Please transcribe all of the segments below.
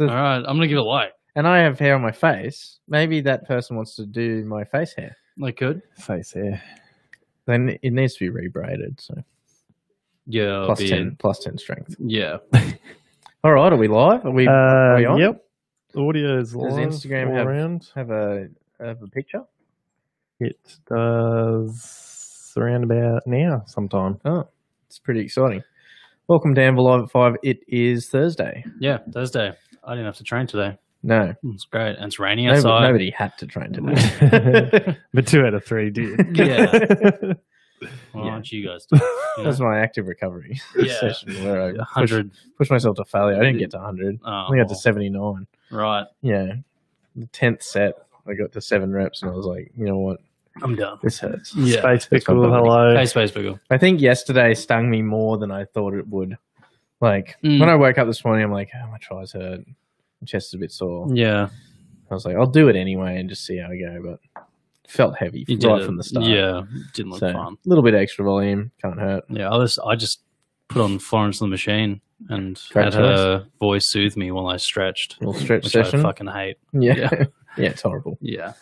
All right, I'm gonna give it a like. and I have hair on my face. Maybe that person wants to do my face hair. Like could. Face hair. Then it needs to be rebraided. So Yeah, plus beard. ten, plus ten strength. Yeah. All right, are we live? Are we? Uh, we on? yep. Audio is Does live Instagram all have- around. have a have a picture. It does around about now sometime. Oh, it's pretty exciting. Welcome to Anvil Live at five. It is Thursday. Yeah, Thursday. I didn't have to train today. No, It's great. And it's raining nobody, outside. nobody had to train today. but two out of three did. Yeah. Why Yeah. aren't you guys doing it? You That's know? my active recovery Yeah. session where I A push, hundred. push myself to failure. I didn't get to hundred. Oh, I think I got to oh. seventy nine. right. Yeah, the tenth set, I got to seven reps, and I was like, you know what, I'm done. this hurts. Yeah. Space pickle, hello. Hey, Space Pickle. I think yesterday stung me more than I thought it would. Like Mm. when I woke up this morning, I'm like, oh, my tris hurt, my chest is a bit sore. Yeah. I was like, I'll do it anyway and just see how I go. But felt heavy You right it. from the start. Yeah. Didn't look so fun. a little bit extra volume can't hurt. Yeah. I was. I just put on Florence and the Machine and Great had her voice soothe me while I stretched, little stretch which session. I fucking hate. yeah. Yeah. yeah, it's horrible. Yeah.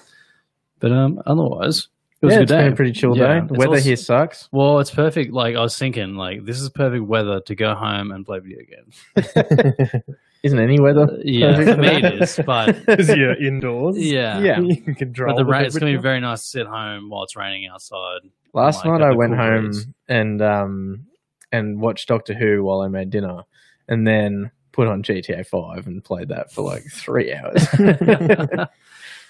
But um, otherwise, it was yeah, a it's good been day. a pretty chill Yeah, day. The weather also- here sucks. Well, it's perfect. Like I was thinking, like this is perfect weather to go home and play video games. Isn't any weather? Yeah, for me it is, but Because you're indoors. yeah, Yeah. You can control But the the rain, it's going to be temperature. very nice to sit home while it's raining outside. Last Like, night I went cool home breeze. and um and watched Doctor Who while I made dinner, and then put on GTA Five and played that for like three hours.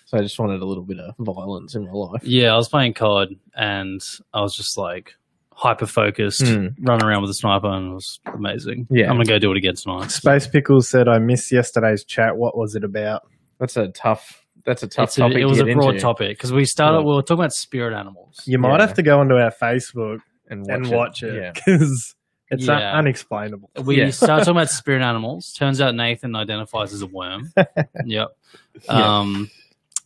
So I just wanted a little bit of violence in my life. Yeah, I was playing COD and I was just like hyper focused, Mm. running around with a sniper, and it was amazing. Yeah. I'm gonna go do it again tonight. Space Pickle said, I missed yesterday's chat. What was it about? That's a tough. That's a tough It's a- topic. it to was a broad into topic because we started. Yeah. We were talking about spirit animals. You might Yeah. have to go onto our Facebook and watch and it. watch it Yeah. because it's un- unexplainable. We Yeah. started talking about spirit animals. Turns out Nathan identifies as a worm. yep. Yeah. Um,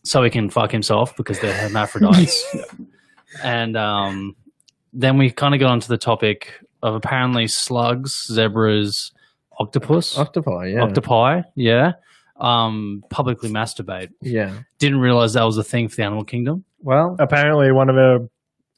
so he can fuck himself because they're hermaphrodites. and um, then we kind of got onto the topic of apparently slugs, zebras, octopus, Octopi. Yeah. octopi, yeah, um, publicly masturbate. yeah. Didn't realize that was a thing for the animal kingdom. Well, Apparently, one of our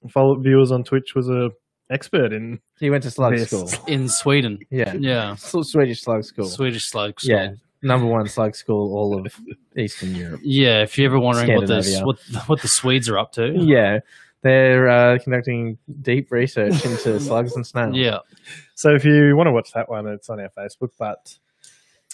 follow viewers on Twitch was a expert in he went to slug this. school. In Sweden, Yeah. yeah, Swedish slug school. Swedish slug. school. Yeah. School. Number one slug school all of Eastern Europe. Yeah, if you're ever wondering what the what, what the Swedes are up to, Yeah. They're uh, conducting deep research into slugs and snails. yeah, So if you want to watch that one, it's on our Facebook. But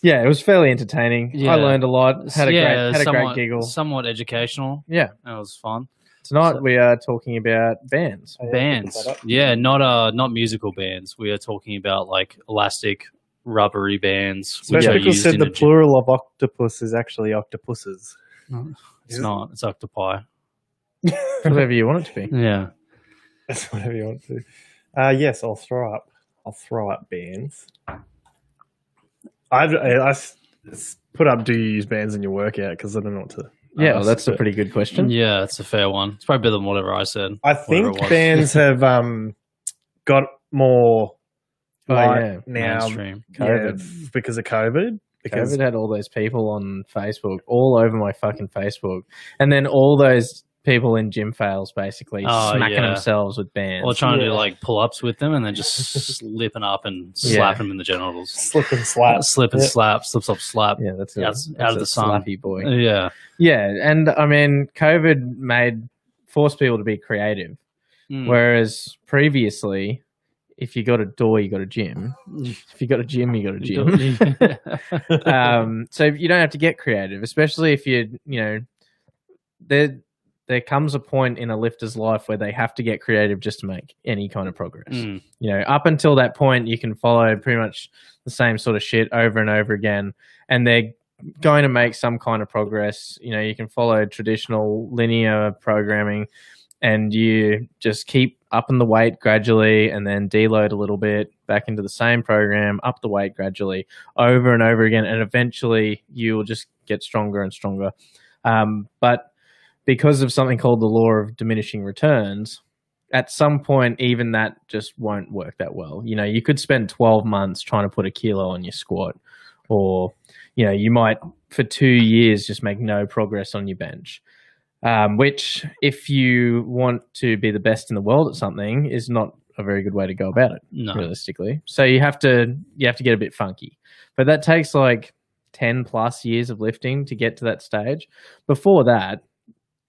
Yeah, it was fairly entertaining. Yeah. I learned a lot. Had a yeah, great had a somewhat, great giggle. somewhat educational. Yeah. That was fun. Tonight So- we are talking about bands. Bands, yeah, not uh, not musical bands. We are talking about like elastic, rubbery bands. Which Space are said the a gym. plural of octopus is actually octopuses. It's not. It's octopi. Whatever you want it to be. Yeah. That's whatever you want to. Uh, yes, I'll throw up. I'll throw up bands. I've, I, I s- s- put up. Do you use bands in your workout? Because I don't know what to. Yeah, well, ask, that's a pretty good question. Yeah, it's a fair one. It's probably better than whatever I said. I think bands have um got more Oh, yeah. now. Mainstream. Yeah, COVID. f- because of COVID. Because COVID had all those people on Facebook, all over my fucking Facebook, and then all those people in gym fails basically Oh, smacking yeah. themselves with bands. Or trying to do like pull ups with them and then just slipping up and Yeah. slapping them in the genitals. slip and slap. Slip and Yeah. slap, slip, slap, slap. yeah, that's a, Yeah, that's out of the sun. slappy boy. Yeah. Yeah, and I mean, COVID made forced people to be creative, Mm. whereas previously, if you got a door, you got a gym. If you got a gym, you got a gym. um, so you don't have to get creative, especially if you you know there there comes a point in a lifter's life where they have to get creative just to make any kind of progress. Mm. You know, up until that point, you can follow pretty much the same sort of shit over and over again, and they're going to make some kind of progress. You know, you can follow traditional linear programming, and you just keep upping the weight gradually, and then deload a little bit back into the same program, up the weight gradually, over and over again, and eventually you will just get stronger and stronger. Um, but because of something called the law of diminishing returns, at some point, even that just won't work that well. You know, you could spend 12 months trying to put a kilo on your squat or you know, you might for two years just make no progress on your bench. Um, which, if you want to be the best in the world at something, is not a very good way to go about it No. realistically. So you have to you have to get a bit funky. But that takes like 10 plus years of lifting to get to that stage. Before that,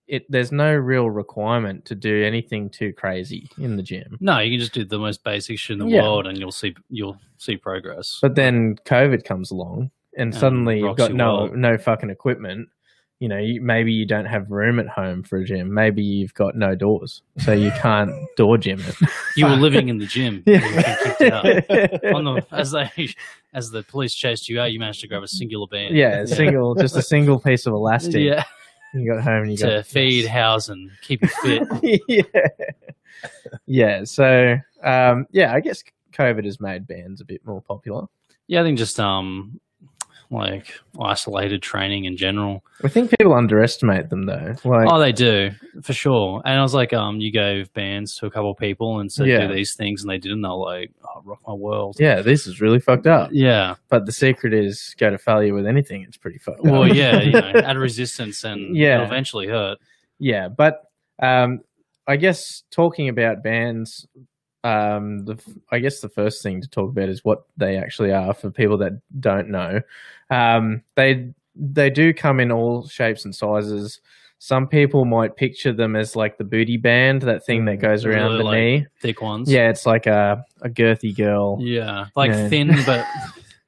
it there's no real requirement to do anything too crazy in the gym. No, you can just do the most basic shit in the Yeah. world, and you'll see you'll see progress. But then COVID comes along and And suddenly you've got no world. no fucking equipment. You know, you, maybe you don't have room at home for a gym. Maybe you've got no doors, so you can't door gym it. you were living in the gym. and you got kicked out. yeah. On the, as they as the police chased you out, you managed to grab a singular band. Yeah, a single, just a single piece of elastic. yeah, You got home and you to got feed, house, and keep you fit. yeah, yeah. So, um, yeah, I guess COVID has made bands a bit more popular. yeah, I think just um like isolated training in general. I think people underestimate them though. Like, Oh, they do for sure. And I was like, um, you gave bands to a couple of people and said Yeah. do these things, and they did, and they're like, oh, rock my world. yeah, this is really fucked up. Yeah. But the secret is go to failure with anything. It's pretty fucked Well, up. yeah, you know, at resistance and Yeah. it'll eventually hurt. yeah. But um, I guess talking about bands, um, the I guess the first thing to talk about is what they actually are for people that don't know. Um, they they do come in all shapes and sizes. Some people might picture them as like the booty band, that thing that goes around Really, the like, knee. Thick ones. Yeah, it's like a, a girthy girl. Yeah. Like Yeah. thin but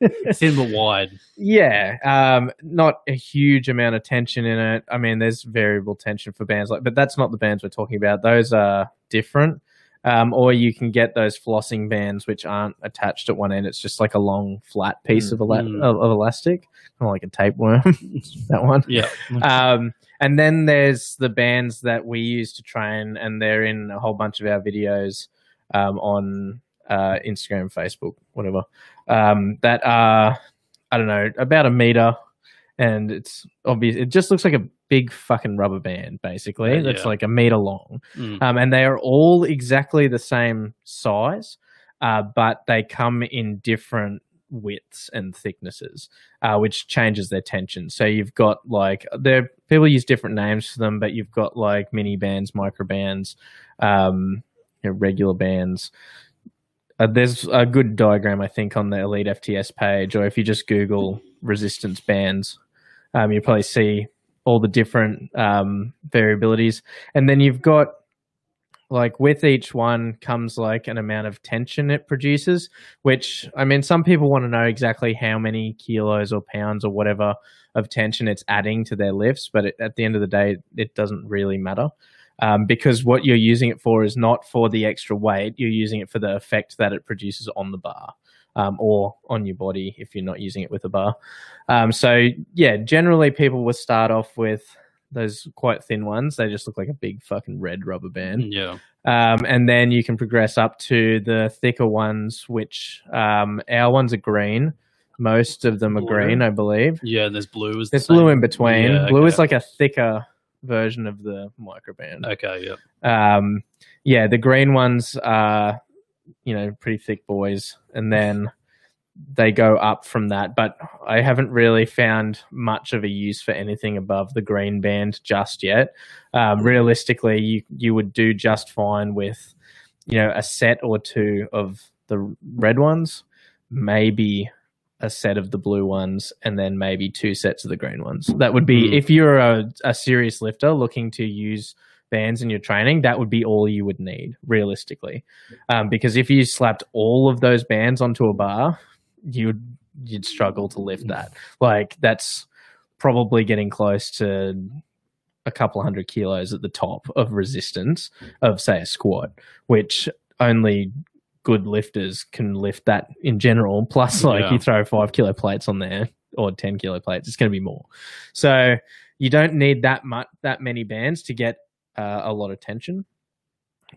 thin but wide. Yeah, um, not a huge amount of tension in it. I mean, there's variable tension for bands like, but that's not the bands we're talking about. Those are different. Um, or you can get those flossing bands which aren't attached at one end. It's just like a long flat piece of, ela- Mm. of, of elastic, kind of like a tapeworm. that one. Yeah. Um, and then there's the bands that we use to train, and they're in a whole bunch of our videos um, on uh, Instagram, Facebook, whatever. Um, that are I don't know about a meter, and it's obvious. It just looks like a big fucking rubber band, basically. Yeah, That's yeah. like a meter long, Mm. um, and they are all exactly the same size, uh, but they come in different widths and thicknesses, uh, which changes their tension. So you've got like there people use different names for them, but you've got like mini bands, micro bands, um, you know, regular bands. Uh, there's a good diagram, I think, on the Elite FTS page, or if you just Google resistance bands, um, you probably see all the different um, variabilities. And then you've got like with each one comes like an amount of tension it produces, which I mean, some people want to know exactly how many kilos or pounds or whatever of tension it's adding to their lifts, but it, at the end of the day, it doesn't really matter. Um, because what you're using it for is not for the extra weight, you're using it for the effect that it produces on the bar um, or on your body if you're not using it with a bar. Um, so, yeah, generally people will start off with those quite thin ones. They just look like a big fucking red rubber band. Yeah. Um, and then you can progress up to the thicker ones, which um, our ones are green. Most of them are green, I believe. Yeah, there's blue is the There's blue in between. Yeah, Blue is like a thicker version of the microband. Okay, yeah. Um, yeah, the green ones are, you know, pretty thick boys, and then they go up from that. But I haven't really found much of a use for anything above the green band just yet. Um, realistically, you you would do just fine with, you know, a set or two of the red ones, maybe a set of the blue ones, and then maybe two sets of the green ones. That would be Hmm. if you're a, a serious lifter looking to use bands in your training, that would be all you would need realistically. Um, because if you slapped all of those bands onto a bar, you'd you'd struggle to lift that. Like that's probably getting close to a couple hundred kilos at the top of resistance of say a squat, which only good lifters can lift that in general. Plus, like Yeah. you throw five kilo plates on there or ten kilo plates, it's going to be more. So you don't need that much that many bands to get uh, a lot of tension.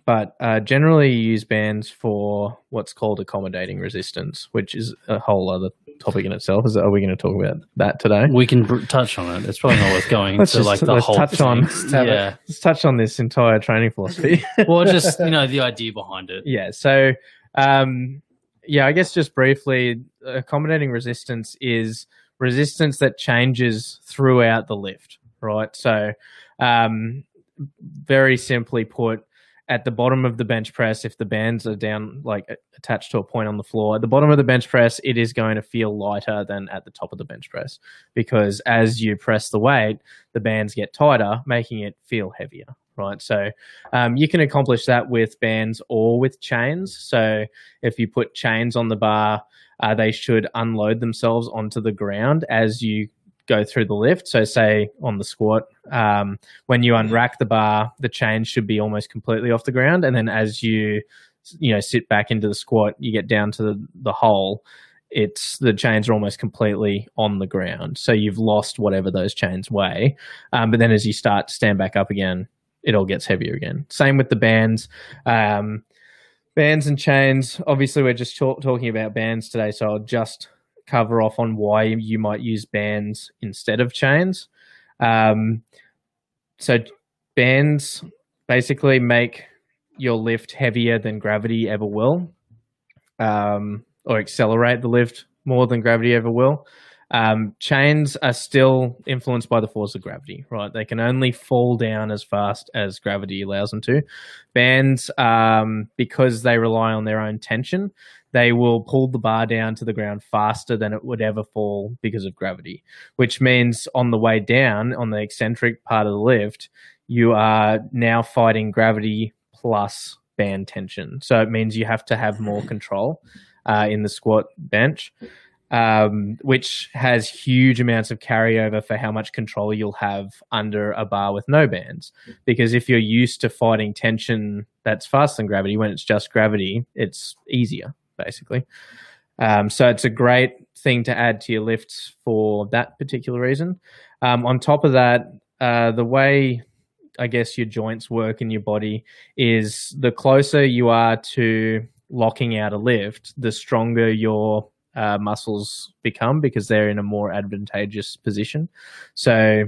But uh, generally, you use bands for what's called accommodating resistance, which is a whole other topic in itself. Is are we going to talk about that today? We can br- touch on it. It's probably not worth going Let's to just like the let's whole touch on thing. let's have a- Yeah. let's touch on this entire training philosophy. well, just you know the idea behind it. yeah. So, um, yeah, I guess just briefly, accommodating resistance is resistance that changes throughout the lift, right? So, um, very simply put, at the bottom of the bench press, if the bands are down, like attached to a point on the floor, at the bottom of the bench press, it is going to feel lighter than at the top of the bench press because as you press the weight, the bands get tighter, making it feel heavier. Right. So um, you can accomplish that with bands or with chains. So if you put chains on the bar, uh, they should unload themselves onto the ground as you go through the lift. So, say on the squat, um, when you unrack the bar, the chains should be almost completely off the ground, and then as you you know sit back into the squat, you get down to the, the hole. It's the chains are almost completely on the ground, so you've lost whatever those chains weigh. Um, but then as you start to stand back up again, it all gets heavier again. Same with the bands. Um, bands and chains. Obviously, we're just talk- talking about bands today, so I'll just cover off on why you might use bands instead of chains. Um, so bands basically make your lift heavier than gravity ever will, um, or accelerate the lift more than gravity ever will. Um, chains are still influenced by the force of gravity, right? They can only fall down as fast as gravity allows them to. Bands, um, because they rely on their own tension, they will pull the bar down to the ground faster than it would ever fall because of gravity, which means on the way down, on the eccentric part of the lift, you are now fighting gravity plus band tension. So it means you have to have more control uh, in the squat bench um, which has huge amounts of carryover for how much control you'll have under a bar with no bands. Because if you're used to fighting tension that's faster than gravity, when it's just gravity, it's easier, basically. Um, so it's a great thing to add to your lifts for that particular reason. Um, on top of that, uh, the way I guess your joints work in your body is the closer you are to locking out a lift, the stronger your uh, muscles become because they're in a more advantageous position. So,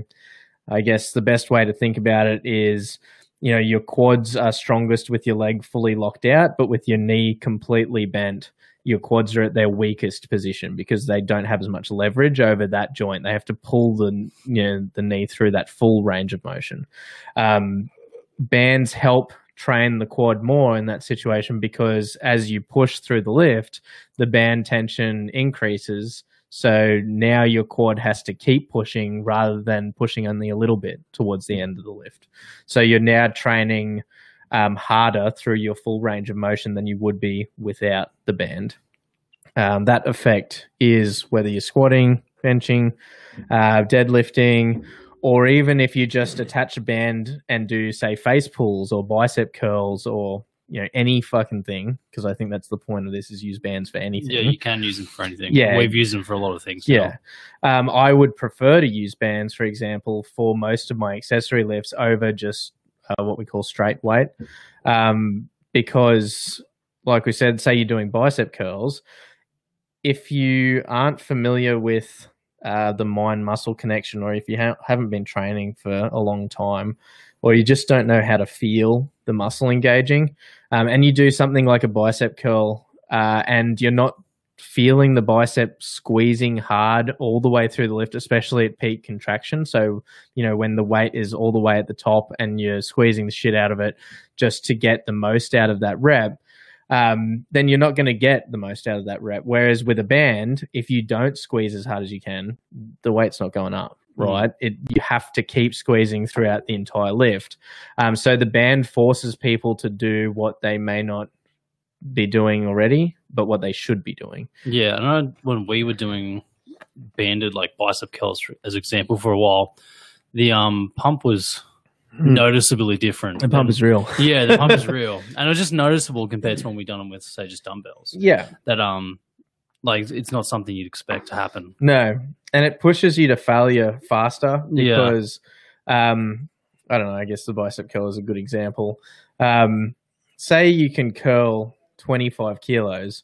I guess the best way to think about it is you know your quads are strongest with your leg fully locked out but with your knee completely bent your quads are at their weakest position because they don't have as much leverage over that joint they have to pull the you know the knee through that full range of motion um, bands help train the quad more in that situation because as you push through the lift, the band tension increases. So now your quad has to keep pushing rather than pushing only a little bit towards the end of the lift. So you're now training um, harder through your full range of motion than you would be without the band. Um, that effect is whether you're squatting, benching, uh, deadlifting, or even if you just attach a band and do say face pulls or bicep curls or you know any fucking thing because I think that's the point of this is use bands for anything. Yeah, you can use them for anything. Yeah. we've used them for a lot of things. Yeah, um, I would prefer to use bands, for example, for most of my accessory lifts over just uh, what we call straight weight, um, because, like we said, say you're doing bicep curls, if you aren't familiar with uh, the mind muscle connection, or if you ha- haven't been training for a long time, or you just don't know how to feel the muscle engaging, um, and you do something like a bicep curl, uh, and you're not feeling the bicep squeezing hard all the way through the lift, especially at peak contraction. So, you know, when the weight is all the way at the top and you're squeezing the shit out of it just to get the most out of that rep, um, then you're not going to get the most out of that rep. Whereas with a band, if you don't squeeze as hard as you can, the weight's not going up, mm. right? Mm. It you have to keep squeezing throughout the entire lift. Um, so the band forces people to do what they may not be doing already, but what they should be doing. Yeah, I know when we were doing banded like bicep curls as example for a while, the um pump was Hmm. Noticeably different. The pump is real. yeah, the pump is real, and it was just noticeable compared to when we done them with say just dumbbells. Yeah, that um, like it's not something you'd expect to happen. No, and it pushes you to failure faster because, yeah. um, I don't know. I guess the bicep curl is a good example. Um, say you can curl twenty five kilos.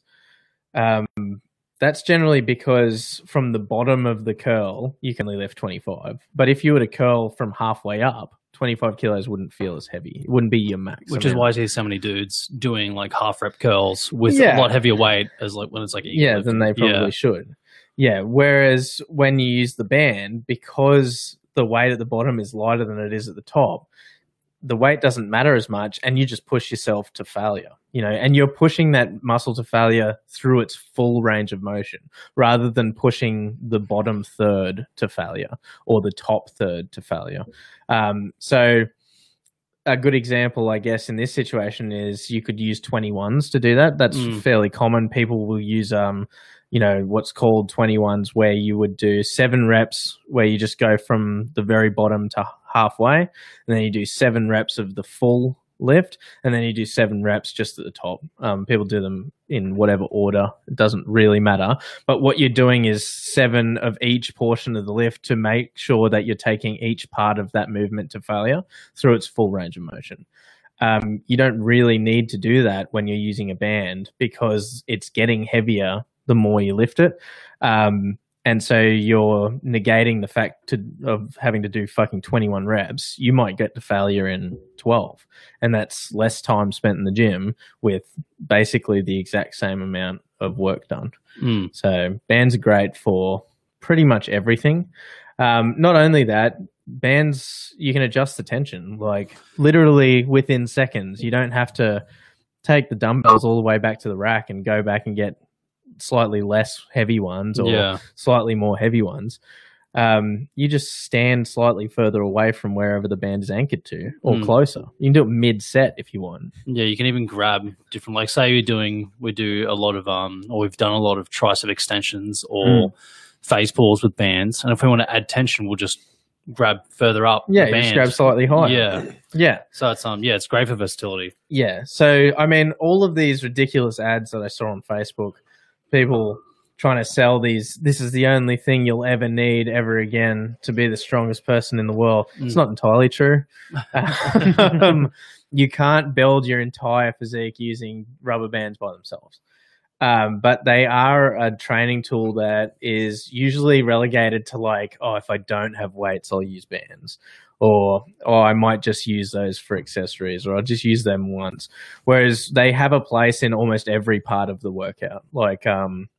Um, that's generally because from the bottom of the curl, you can only lift 25. But if you were to curl from halfway up, 25 kilos wouldn't feel as heavy. It wouldn't be your max. Which amount. is why I see so many dudes doing like half rep curls with yeah. a lot heavier weight as like when it's like yeah, then they probably yeah. should. Yeah. Whereas when you use the band, because the weight at the bottom is lighter than it is at the top, the weight doesn't matter as much, and you just push yourself to failure. You know, and you're pushing that muscle to failure through its full range of motion, rather than pushing the bottom third to failure or the top third to failure. Um, so a good example, I guess, in this situation is you could use 21s to do that. That's Mm. fairly common. People will use, um, you know, what's called 21s, where you would do seven reps, where you just go from the very bottom to halfway, and then you do seven reps of the full lift, and then you do seven reps just at the top. Um, people do them in whatever order, it doesn't really matter. But what you're doing is seven of each portion of the lift to make sure that you're taking each part of that movement to failure through its full range of motion. Um, you don't really need to do that when you're using a band because it's getting heavier the more you lift it. Um, and so you're negating the fact to, of having to do fucking 21 reps. You might get to failure in 12. And that's less time spent in the gym with basically the exact same amount of work done. Mm. So bands are great for pretty much everything. Um, not only that, bands you can adjust the tension like literally within seconds. You don't have to take the dumbbells all the way back to the rack and go back and get slightly less heavy ones or Yeah. slightly more heavy ones. Um, you just stand slightly further away from wherever the band is anchored to or Mm. closer. You can do it mid set if you want. Yeah, you can even grab different. Like, say you're doing, we do a lot of, um, or we've done a lot of tricep extensions or Mm. face pulls with bands, and if we want to add tension, we'll just grab further up. Yeah, just grab slightly higher. Yeah, Yeah. so it's um, yeah, it's great for versatility. Yeah. So, I mean, all of these ridiculous ads that I saw on Facebook, people trying to sell these, this is the only thing you'll ever need ever again to be the strongest person in the world. It's Mm. not entirely true. um, you can't build your entire physique using rubber bands by themselves. Um, but they are a training tool that is usually relegated to like, oh, if I don't have weights, I'll use bands, or oh, I might just use those for accessories, or I'll just use them once. Whereas they have a place in almost every part of the workout. Like, um,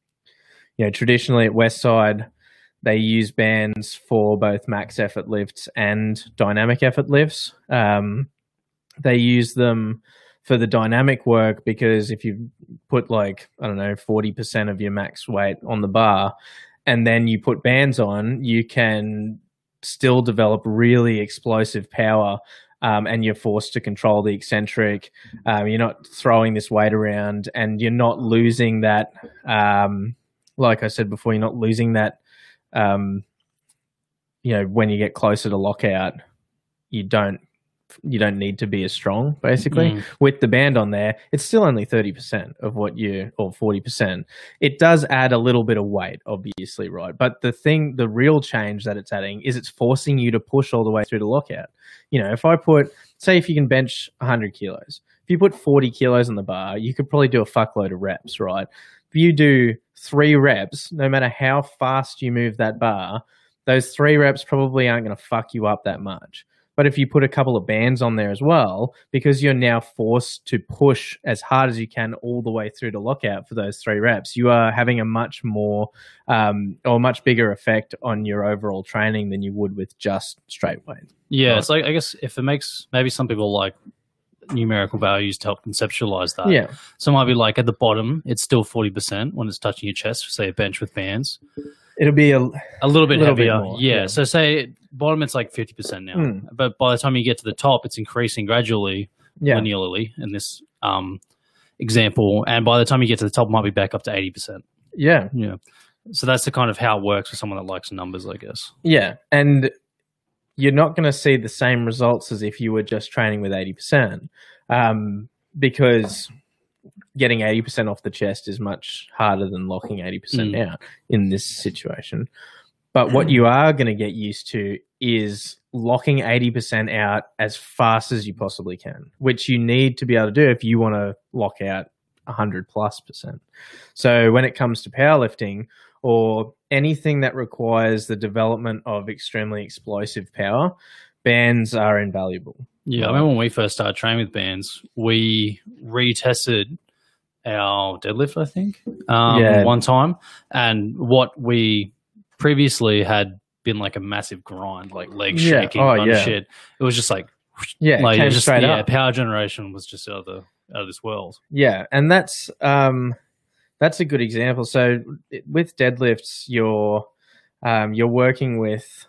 you know, traditionally at Westside, they use bands for both max effort lifts and dynamic effort lifts. Um, they use them for the dynamic work because if you put like I don't know forty percent of your max weight on the bar, and then you put bands on, you can still develop really explosive power. Um, and you're forced to control the eccentric. Um, you're not throwing this weight around, and you're not losing that. Um, like I said before, you're not losing that. Um, you know, when you get closer to lockout, you don't you don't need to be as strong basically. Mm. with the band on there it's still only 30% of what you or 40% it does add a little bit of weight obviously right? But the thing the real change that it's adding is it's forcing you to push all the way through the lockout. You know if i put say if you can bench 100 kilos if you put 40 kilos on the bar you could probably do a fuckload of reps right? If you do three reps no matter how fast you move that bar those three reps probably aren't going to fuck you up that much but if you put a couple of bands on there as well, because you're now forced to push as hard as you can all the way through to lockout for those three reps, you are having a much more um, or much bigger effect on your overall training than you would with just straight weight. Yeah, Right. it's like I guess if it makes maybe some people like numerical values to help conceptualize that. yeah, So it might be like at the bottom, it's still forty percent when it's touching your chest. Say a bench with bands, it'll be a a little bit Little bit heavier. more, yeah. yeah. So say bottom, it's like fifty percent now, Mm. but by the time you get to the top, it's increasing gradually, yeah linearly in this um, example, and by the time you get to the top, it might be back up to eighty percent. yeah Yeah. So that's the kind of how it works for someone that likes numbers, I guess. yeah, and you're not going to see the same results as if you were just training with eighty percent, um, because getting 80% off the chest is much harder than locking 80% Mm. out in this situation. But what you are going to get used to is locking 80% out as fast as you possibly can, which you need to be able to do if you want to lock out 100 plus percent. So when it comes to powerlifting or anything that requires the development of extremely explosive power, bands are invaluable. Yeah, I remember when we first started training with bands, we retested our deadlift, I think, um, Yeah. one time, and what we previously had been like a massive grind, like leg Yeah. shaking, Oh, yeah. shit. It was just like, Yeah, like it came just straight yeah, up. power generation was just out of the out of this world. Yeah, and that's um, that's a good example. So with deadlifts, you're um, you're working with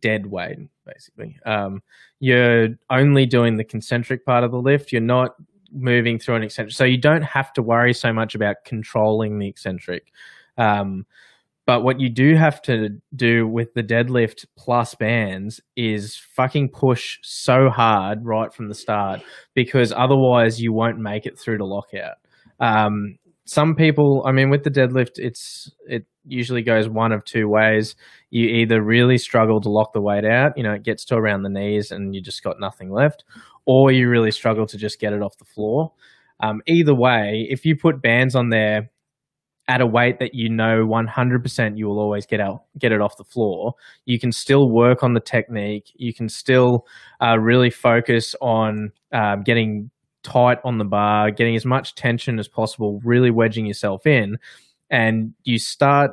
dead weight basically. Um, you're only doing the concentric part of the lift. You're not moving through an eccentric, so you don't have to worry so much about controlling the eccentric. Um, but what you do have to do with the deadlift plus bands is fucking push so hard right from the start because otherwise you won't make it through to lockout. Um, some people, I mean, with the deadlift, it's it usually goes one of two ways. You either really struggle to lock the weight out, you know, it gets to around the knees and you just got nothing left, or you really struggle to just get it off the floor. Um, either way, if you put bands on there at a weight that you know 100% you will always get out get it off the floor you can still work on the technique you can still uh, really focus on um, getting tight on the bar getting as much tension as possible really wedging yourself in and you start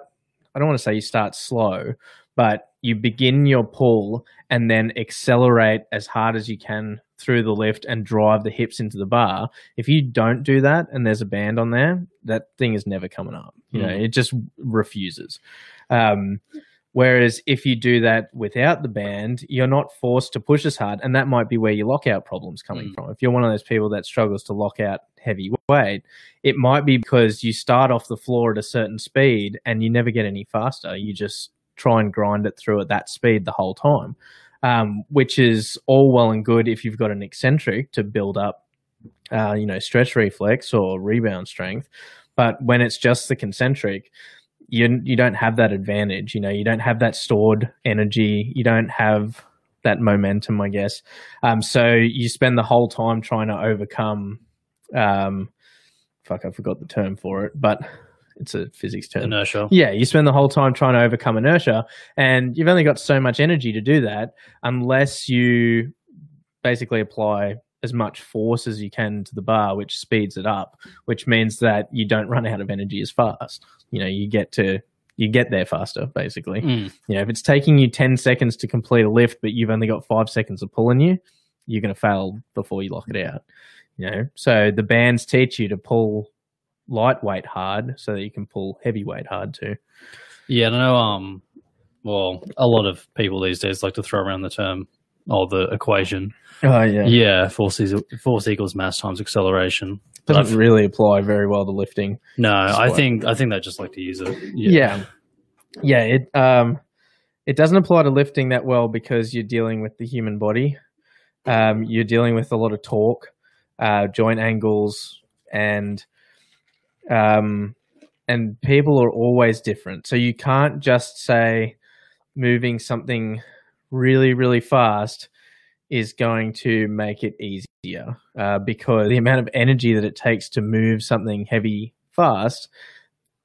i don't want to say you start slow but you begin your pull and then accelerate as hard as you can through the lift and drive the hips into the bar. If you don't do that and there's a band on there, that thing is never coming up. You know, Mm. it just refuses. Um, whereas if you do that without the band, you're not forced to push as hard, and that might be where your lockout problems coming Mm. from. If you're one of those people that struggles to lock out heavy weight, it might be because you start off the floor at a certain speed and you never get any faster. You just try and grind it through at that speed the whole time, um, which is all well and good if you've got an eccentric to build up, uh, you know, stretch reflex or rebound strength. But when it's just the concentric, you you don't have that advantage. You know, you don't have that stored energy. You don't have that momentum, I guess. Um, so you spend the whole time trying to overcome. Um, fuck, I forgot the term for it, but it's a physics term. Inertia. Yeah, you spend the whole time trying to overcome inertia, and you've only got so much energy to do that unless you basically apply as much force as you can to the bar, which speeds it up, which means that you don't run out of energy as fast. You know, you get to you get there faster, basically. Mm. You know, if it's taking you 10 seconds to complete a lift, but you've only got five seconds of pulling you, you're going to fail before you lock it out. You know, so the bands teach you to pull lightweight hard so that you can pull heavyweight hard too. Yeah, I know. Um, well, a lot of people these days like to throw around the term or the equation. Oh, yeah. Yeah, force is force equals mass times acceleration. Doesn't I've- really apply very well to lifting. no, I think I think they just like to use it. Yeah. Yeah. it um it doesn't apply to lifting that well because you're dealing with the human body. Um, you're dealing with a lot of torque, uh, joint angles, and um, and people are always different. So you can't just say moving something really, really fast is going to make it easier uh, because the amount of energy that it takes to move something heavy fast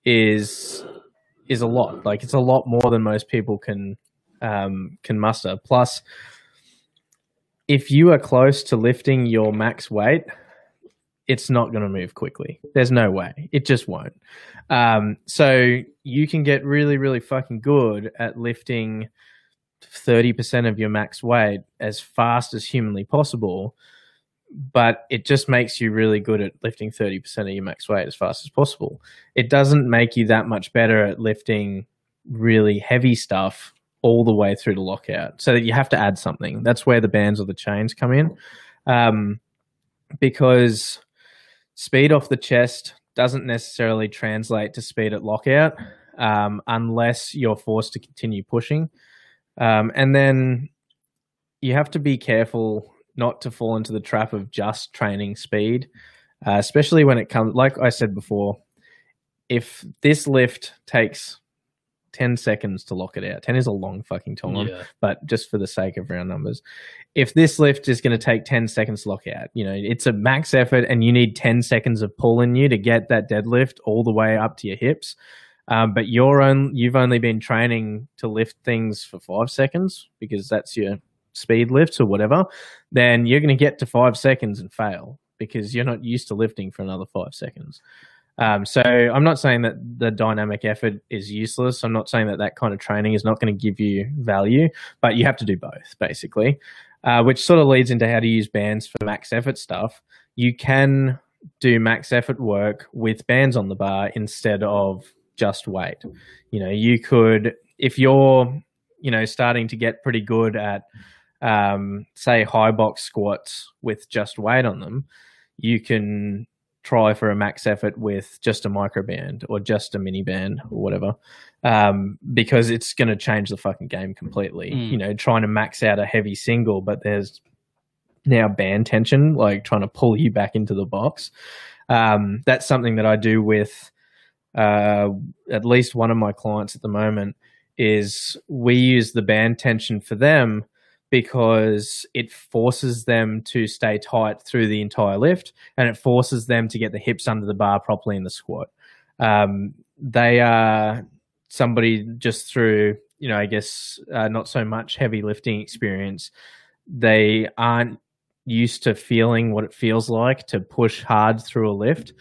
is is a lot. Like it's a lot more than most people can um, can muster. Plus, if you are close to lifting your max weight, it's not going to move quickly. There's no way. It just won't. Um, so you can get really, really fucking good at lifting 30% of your max weight as fast as humanly possible. But it just makes you really good at lifting 30% of your max weight as fast as possible. It doesn't make you that much better at lifting really heavy stuff all the way through to lockout. So that you have to add something. That's where the bands or the chains come in. Um, because speed off the chest doesn't necessarily translate to speed at lockout um, unless you're forced to continue pushing. Um, and then you have to be careful not to fall into the trap of just training speed, uh, especially when it comes, like I said before, if this lift takes 10 seconds to lock it out, 10 is a long fucking time yeah. but just for the sake of round numbers, if this lift is going to take 10 seconds to lock out, you know, it's a max effort and you need 10 seconds of pull in you to get that deadlift all the way up to your hips. Um, but you're on, you've only been training to lift things for five seconds because that's your speed lifts or whatever, then you're going to get to five seconds and fail because you're not used to lifting for another five seconds. Um, so I'm not saying that the dynamic effort is useless. I'm not saying that that kind of training is not going to give you value, but you have to do both basically, uh, which sort of leads into how to use bands for max effort stuff. You can do max effort work with bands on the bar instead of just weight. You know, you could if you're you know starting to get pretty good at um, say high box squats with just weight on them, you can try for a max effort with just a micro band or just a mini band or whatever um, because it's going to change the fucking game completely Mm. you know trying to max out a heavy single but there's now band tension like trying to pull you back into the box um, that's something that i do with uh, at least one of my clients at the moment is we use the band tension for them because it forces them to stay tight through the entire lift and it forces them to get the hips under the bar properly in the squat. Um, they are somebody just through, you know, I guess uh, not so much heavy lifting experience. They aren't used to feeling what it feels like to push hard through a lift,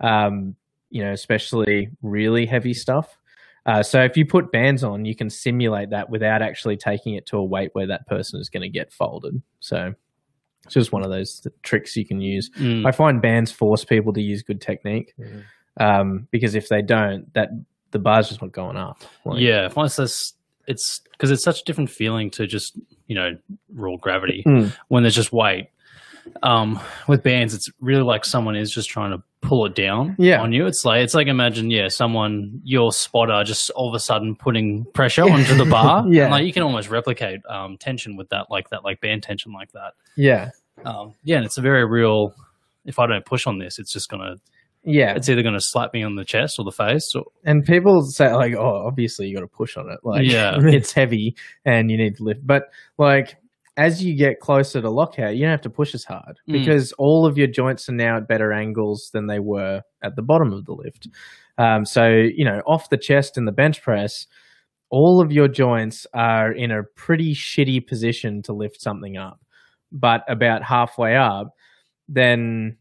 um, you know, especially really heavy stuff. Uh, so if you put bands on, you can simulate that without actually taking it to a weight where that person is going to get folded. So it's just one of those th- tricks you can use. Mm. I find bands force people to use good technique Mhm. um, because if they don't, that the bar's just not going up. Like, yeah, once that's it's because it's such a different feeling to just you know raw gravity Mm. when there's just weight. Um, with bands, it's really like someone is just trying to pull it down Yeah. on you. It's like it's like imagine yeah, someone your spotter just all of a sudden putting pressure onto the bar. Yeah. And, like you can almost replicate um, tension with that, like that, like band tension like that. yeah, Um, yeah, and it's a very real. If I don't push on this, it's just gonna. yeah. It's either gonna slap me on the chest or the face. Or, And people say like, "Oh, obviously you got to push on it. Like, Yeah. it's heavy and you need to lift." But like, as you get closer to lockout, you don't have to push as hard Mm. because all of your joints are now at better angles than they were at the bottom of the lift. Um, so you know, off the chest in the bench press, all of your joints are in a pretty shitty position to lift something up. But about halfway up, then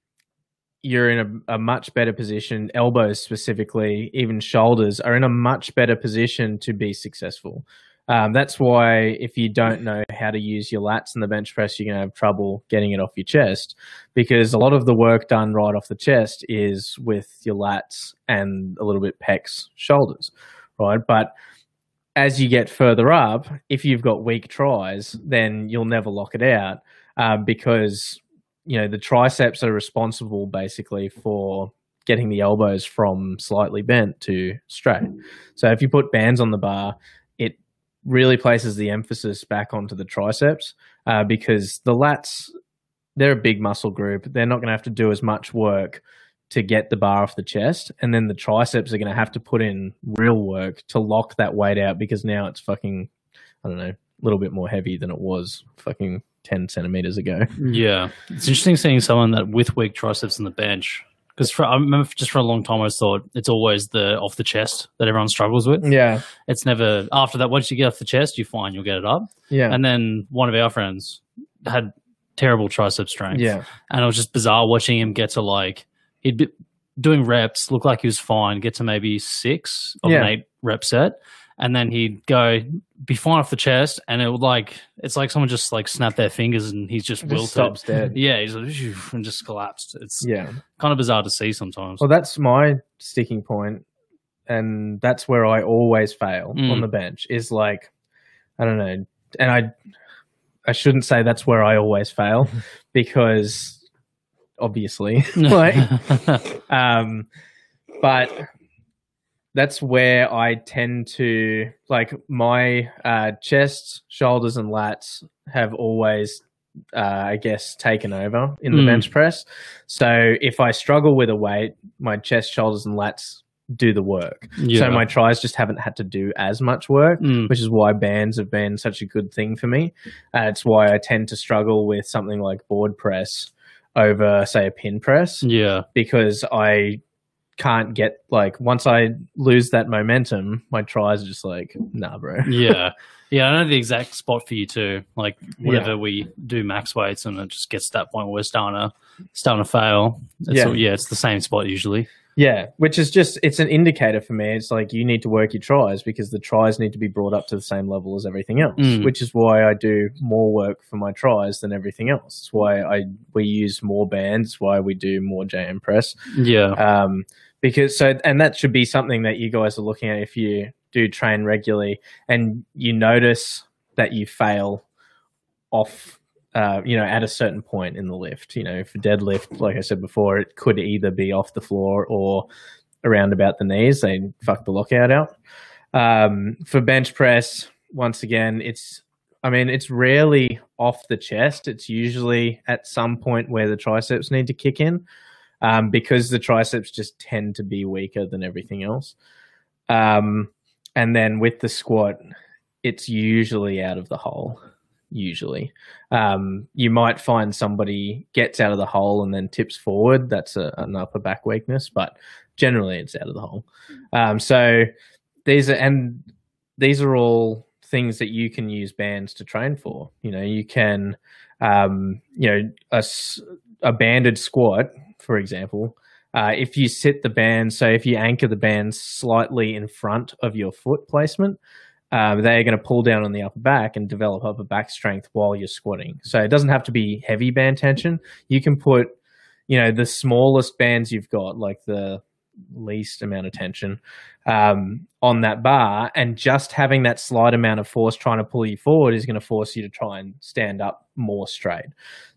you're in a, a much better position. Elbows, specifically, even shoulders, are in a much better position to be successful. Um, that's why if you don't know how to use your lats in the bench press, you're going to have trouble getting it off your chest because a lot of the work done right off the chest is with your lats and a little bit pecs, shoulders, right? But as you get further up, if you've got weak tris, then you'll never lock it out um, because you know the triceps are responsible basically for getting the elbows from slightly bent to straight. So if you put bands on the bar, really places the emphasis back onto the triceps uh, because the lats they're a big muscle group. They're not going to have to do as much work to get the bar off the chest, and then the triceps are going to have to put in real work to lock that weight out because now it's fucking I don't know a little bit more heavy than it was fucking ten centimeters ago. Yeah, it's interesting seeing someone that with weak triceps in the bench. Because I remember just for a long time, I thought it's always the off the chest that everyone struggles with. Yeah, It's never after that. Once you get off the chest, you find you'll get it up. yeah, And then one of our friends had terrible tricep strength. yeah, and it was just bizarre watching him get to like he'd be doing reps, look like he was fine, get to maybe six of Yeah. an eight rep set, and then he'd go be fine off the chest, and it would like it's like someone just like snapped their fingers and he's just, just wilted. stops dead. Yeah, he's like and just collapsed. It's Yeah. kind of bizarre to see sometimes. Well, that's my sticking point, and that's where I always fail Mm. on the bench. Is like, I don't know, and I, I shouldn't say that's where I always fail because obviously, like, um, but that's where I tend to like my uh, chest, shoulders, and lats have always, uh, I guess, taken over in the Mm. bench press. So if I struggle with a weight, my chest, shoulders, and lats do the work. yeah. So my tris just haven't had to do as much work Mm. which is why bands have been such a good thing for me. Uh, it's why I tend to struggle with something like board press over, say, a pin press, yeah, because I can't get like once I lose that momentum, my tris are just like, nah, bro. yeah, yeah. I know the exact spot for you too. Like whenever we do max weights, and it just gets to that point where we're starting to starting to fail. It's Yeah. yeah, yeah. It's the same spot usually. Yeah, which is just it's an indicator for me. It's like you need to work your tris because the tris need to be brought up to the same level as everything else. Mm. Which is why I do more work for my tris than everything else. It's why I we use more bands. Why we do more JM press. Yeah. Um, because so and that should be something that you guys are looking at if you do train regularly and you notice that you fail off uh, you know, at a certain point in the lift. You know, for deadlift, like I said before, it could either be off the floor or around about the knees. They fuck the lockout out. Um, for bench press, once again, it's I mean, it's rarely off the chest. It's usually at some point where the triceps need to kick in, um, because the triceps just tend to be weaker than everything else. Um, and then with the squat, it's usually out of the hole usually. Um, you might find somebody gets out of the hole and then tips forward. That's a, an upper back weakness, but generally it's out of the hole. Um, so these are and these are all things that you can use bands to train for. You know, you can, um, you know, a banded squat, for example. Uh, if you sit the band, so if you anchor the band slightly in front of your foot placement, um, they're going to pull down on the upper back and develop upper back strength while you're squatting. So it doesn't have to be heavy band tension. You can put, you know, the smallest bands you've got, like the least amount of tension, um, on that bar, and just having that slight amount of force trying to pull you forward is going to force you to try and stand up more straight.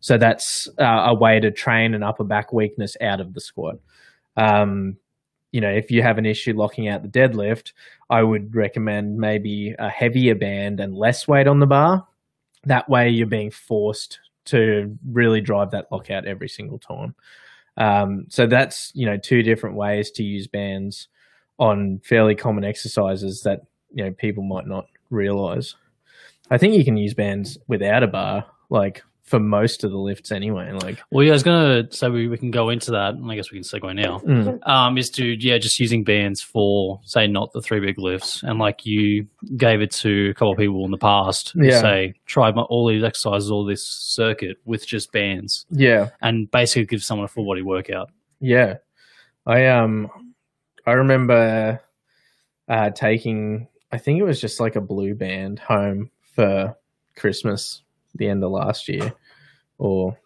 So that's uh, a way to train an upper back weakness out of the squat. Um, you know, if you have an issue locking out the deadlift, I would recommend maybe a heavier band and less weight on the bar. That way, you're being forced to really drive that lockout every single time. Um, so that's you know two different ways to use bands on fairly common exercises that you know people might not realize. I think you can use bands without a bar, like for most of the lifts anyway. Like, Well, yeah, I was gonna say we, we can go into that, and I guess we can segue now. mm, Um, is to yeah, just using bands for say not the three big lifts, and like you gave it to a couple of people in the past, Yeah. say try my, all these exercises, all this circuit with just bands, yeah, and basically give someone a full body workout. Yeah, I um, I remember uh, taking. I think it was just like a blue band home for Christmas, the end of last year, or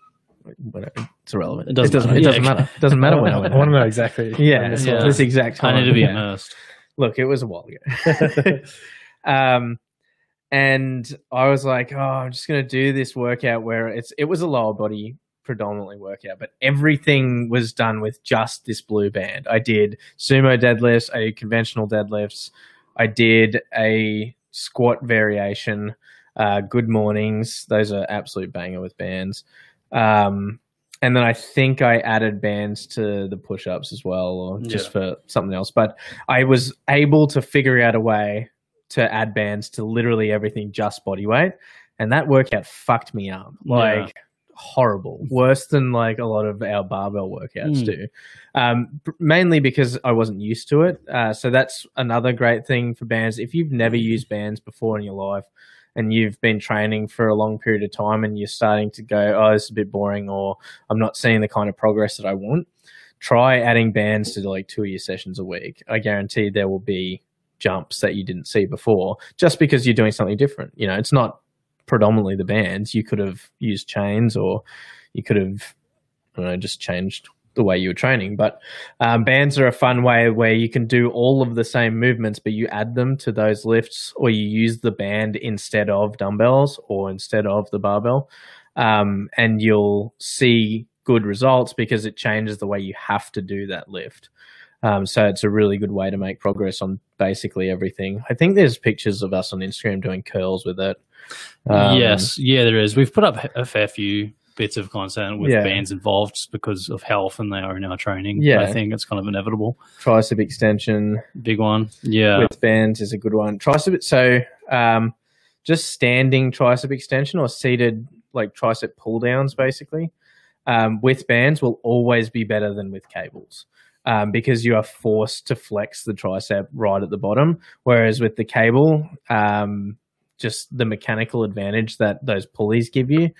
when it's irrelevant. It doesn't matter. It doesn't Yeah, matter. It doesn't matter when I went. I want to know exactly. Yeah, this yeah. this exact time. I need to be yeah. immersed. Look, it was a while ago. um, and I was like, oh, I'm just gonna do this workout where it's it was a lower body predominantly workout, but everything was done with just this blue band. I did sumo deadlifts, I did conventional deadlifts, I did a squat variation, uh, good mornings. Those are absolute banger with bands. Um, and then I think I added bands to the push ups as well, or just for something else. But I was able to figure out a way to add bands to literally everything just body weight. And that workout fucked me up. Like, Yeah. horrible. Worse than like a lot of our barbell workouts Mm. do. Um, mainly because I wasn't used to it. Uh, so that's another great thing for bands. If you've never used bands before in your life and you've been training for a long period of time and you're starting to go, oh, this is a bit boring or I'm not seeing the kind of progress that I want, try adding bands to like two of your sessions a week. I guarantee there will be jumps that you didn't see before just because you're doing something different. You know, it's not predominantly the bands. You could have used chains or you could have, I don't know, just changed the way you were training. But um, bands are a fun way where you can do all of the same movements, but you add them to those lifts or you use the band instead of dumbbells or instead of the barbell. Um, and you'll see good results because it changes the way you have to do that lift. Um, so it's a really good way to make progress on basically everything. I think there's pictures of us on Instagram doing curls with it. Um, yes, yeah, there is. We've put up a fair few bits of content with Yeah. bands involved just because of how often they are in our training. Yeah. I think it's kind of inevitable. tricep extension Big one. Yeah. with bands is a good one. Tricep, so um, just standing tricep extension or seated like tricep pull downs, basically, um, with bands will always be better than with cables. Um, because you are forced to flex the tricep right at the bottom, whereas with the cable, um, just the mechanical advantage that those pulleys give you,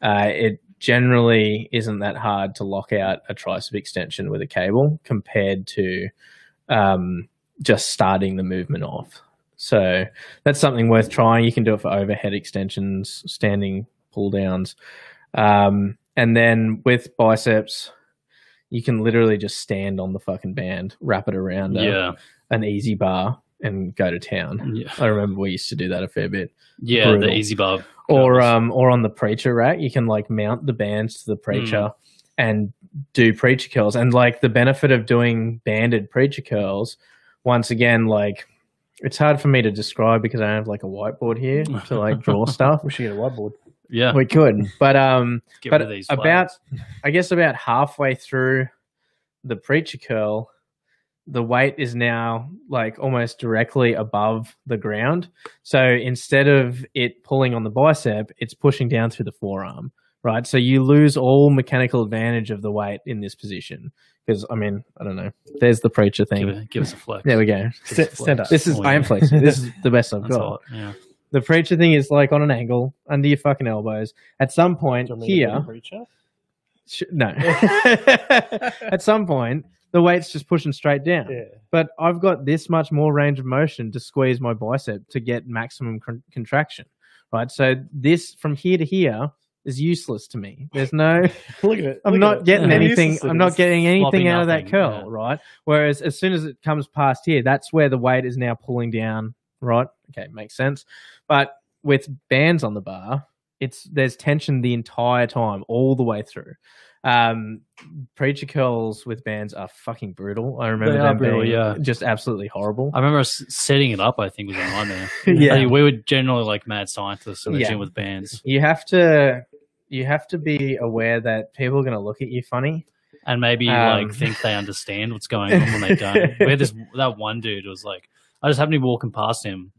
uh, it generally isn't that hard to lock out a tricep extension with a cable compared to um, just starting the movement off. So that's something worth trying. You can do it for overhead extensions, standing pull downs. Um, and then with biceps, you can literally just stand on the fucking band, wrap it around a- Yeah. an EZ bar, and go to town. Yeah. I remember we used to do that a fair bit. Yeah. Brutal. The EZ bar. Or um, or on the preacher rack, you can like mount the bands to the preacher and do preacher curls. And like the benefit of doing banded preacher curls, once again, like it's hard for me to describe because I don't have like a whiteboard here to like draw stuff. We should get a whiteboard. yeah. We could, but um, Get but these about. I guess about halfway through the preacher curl, the weight is now like almost directly above the ground. So instead of it pulling on the bicep, it's pushing down through the forearm, right? So you lose all mechanical advantage of the weight in this position. Because I mean, I don't know. There's the preacher Give, thing. it, give us a flex. There we go. Give us stand up. This is Oh, I am yeah. flexing. This is the best I've That's got. Yeah. The preacher thing is like on an angle under your fucking elbows. At some point Do you want me to be here, preacher? Sh- no. At some point, the weight's just pushing straight down. Yeah. But I've got this much more range of motion to squeeze my bicep to get maximum con- contraction. Right. So this from here to here is useless to me. There's no. Look at it. I'm not at it. getting How anything. useless I'm not getting anything Flopping out of that curl. yeah. Right. Whereas as soon as it comes past here, that's where the weight is now pulling down. Right. Okay, makes sense. But with bands on the bar, it's there's tension the entire time, all the way through. Um, preacher curls with bands are fucking brutal. I remember They them brutal, being yeah. just absolutely horrible. I remember s- setting it up. I think was a nightmare. yeah, Like, we were generally like mad scientists in the Yeah. gym with bands, you have to you have to be aware that people are going to look at you funny. and maybe Um. like think they understand what's going on when they don't. we had this that one dude was like, I just happened to be walking past him,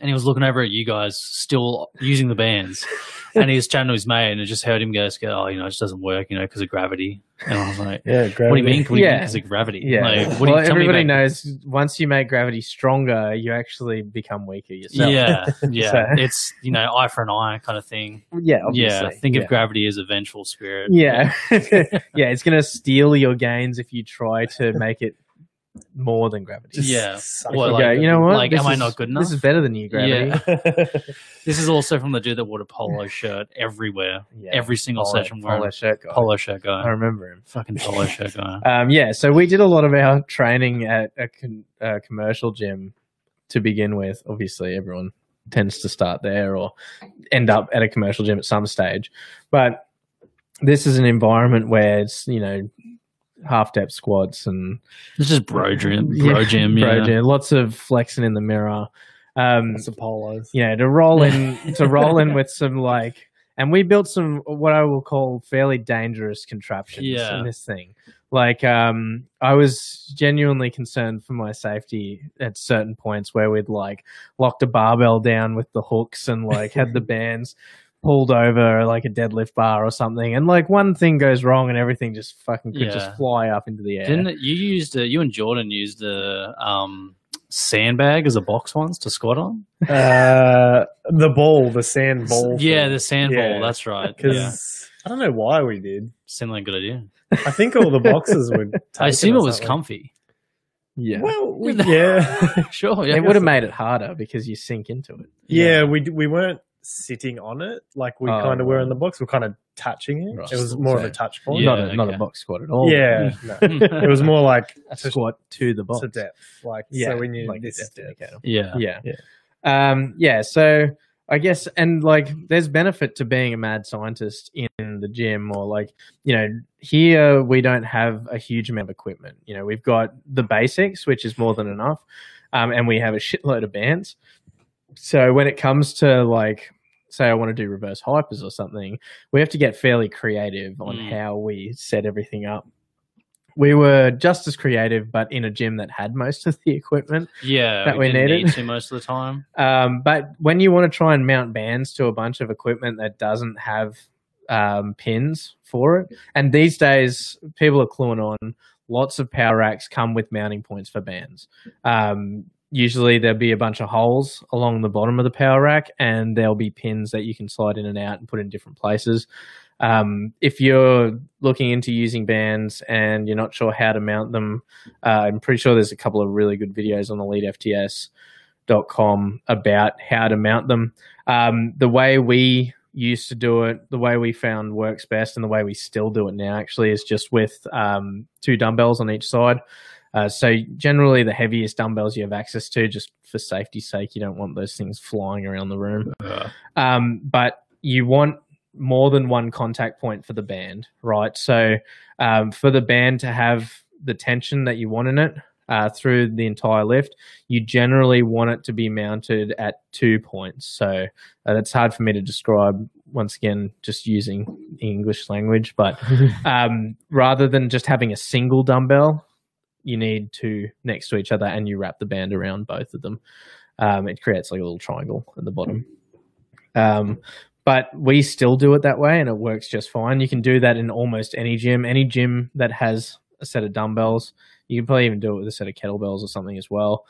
and he was looking over at you guys still using the bands, and he was chatting to his mate, and I just heard him go, go, "Oh, you know, it just doesn't work, you know, because of gravity." And I was like, Yeah, gravity. "What do you mean? What do you Yeah. because of gravity? Yeah, Like, what do well, you, tell everybody about- knows once you make gravity stronger, you actually become weaker yourself. Yeah, yeah. So- It's you know eye for an eye kind of thing. yeah, yeah, think yeah. of gravity as a vengeful spirit. Yeah, yeah, it's going to steal your gains if you try to make it more than gravity. Just Yeah. suck Well, it like- Go, you know what? like, This am I is- not good enough? This is better than you, gravity. Yeah. This is also from the dude that wore a polo shirt everywhere, Yeah. every single Polo- session wearing polo shirt guy. polo shirt guy. I remember him. Fucking polo shirt guy. Um, yeah, so we did a lot of our training at a con- uh, commercial gym to begin with. Obviously, everyone tends to start there or end up at a commercial gym at some stage. But this is an environment where it's, you know, half depth squats and It's just bro gym, bro gym, yeah. bro gym, lots of flexing in the mirror. Um, That's the polos. you know, to roll in to roll in with some like and we built some what I will call fairly dangerous contraptions Yeah. in this thing. Like um I was genuinely concerned for my safety at certain points where we'd like locked a barbell down with the hooks and like had the bands pulled over like a deadlift bar or something and like one thing goes wrong and everything just fucking could Yeah. just fly up into the air. Didn't it, you used a, you and Jordan used the um, sandbag as a box once to squat on? Uh, the ball, the sand ball. Yeah, the sand Yeah. ball. That's right. Because Yeah, I don't know why we did. seemed like a good idea. I think all the boxes would. I assume it was comfy. yeah. Well, we, yeah, Sure, yeah. it would have made it harder because you sink into it. yeah. We we weren't sitting on it like we Oh, kind of were in the box. We're kind of touching it. Right. It was more of a touch point. Yeah, not a not a box squat at all. Yeah, no. it was more like a squat to the box. to depth. Like Yeah, so we knew like this depth depth. indicator. yeah. Yeah. Yeah. Um, yeah. So I guess, and like, there's benefit to being a mad scientist in the gym, or like, you know, here we don't have a huge amount of equipment. You know, we've got the basics, which is more than enough, um, and we have a shitload of bands. So when it comes to like, say, I want to do reverse hypers or something, we have to get fairly creative on Mm. how we set everything up. We were just as creative, but in a gym that had most of the equipment. Yeah, That we didn't needed. need to most of the time. Um, but when you want to try and mount bands to a bunch of equipment that doesn't have um, pins for it, and these days people are cluing on. Lots of power racks come with mounting points for bands. Um, usually there'll be a bunch of holes along the bottom of the power rack, and there'll be pins that you can slide in and out and put in different places. Um, if you're looking into using bands and you're not sure how to mount them, uh, I'm pretty sure there's a couple of really good videos on elitefts.com about how to mount them. Um, the way we used to do it, the way we found works best, and the way we still do it now actually is just with um, two dumbbells on each side. Uh, so generally, the heaviest dumbbells you have access to, just for safety's sake, you don't want those things flying around the room. Yeah. Um, but you want more than one contact point for the band, right? So um, for the band to have the tension that you want in it uh, through the entire lift, you generally want it to be mounted at two points. So uh, that's hard for me to describe. Once again, just using English language, but um, rather than just having a single dumbbell, you need two next to each other, and you wrap the band around both of them. Um, it creates like a little triangle at the bottom. Um, but we still do it that way, and it works just fine. You can do that in almost any gym, any gym that has a set of dumbbells. You can probably even do it with a set of kettlebells or something as well.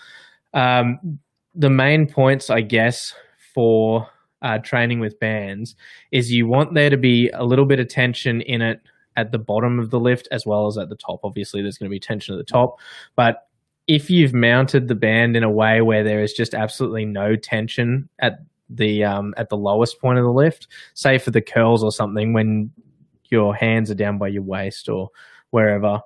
Um, the main points, I guess, for uh, training with bands is you want there to be a little bit of tension in it at the bottom of the lift as well as at the top. Obviously, there's going to be tension at the top, but if you've mounted the band in a way where there is just absolutely no tension at the um, at the lowest point of the lift, say for the curls or something, when your hands are down by your waist or wherever,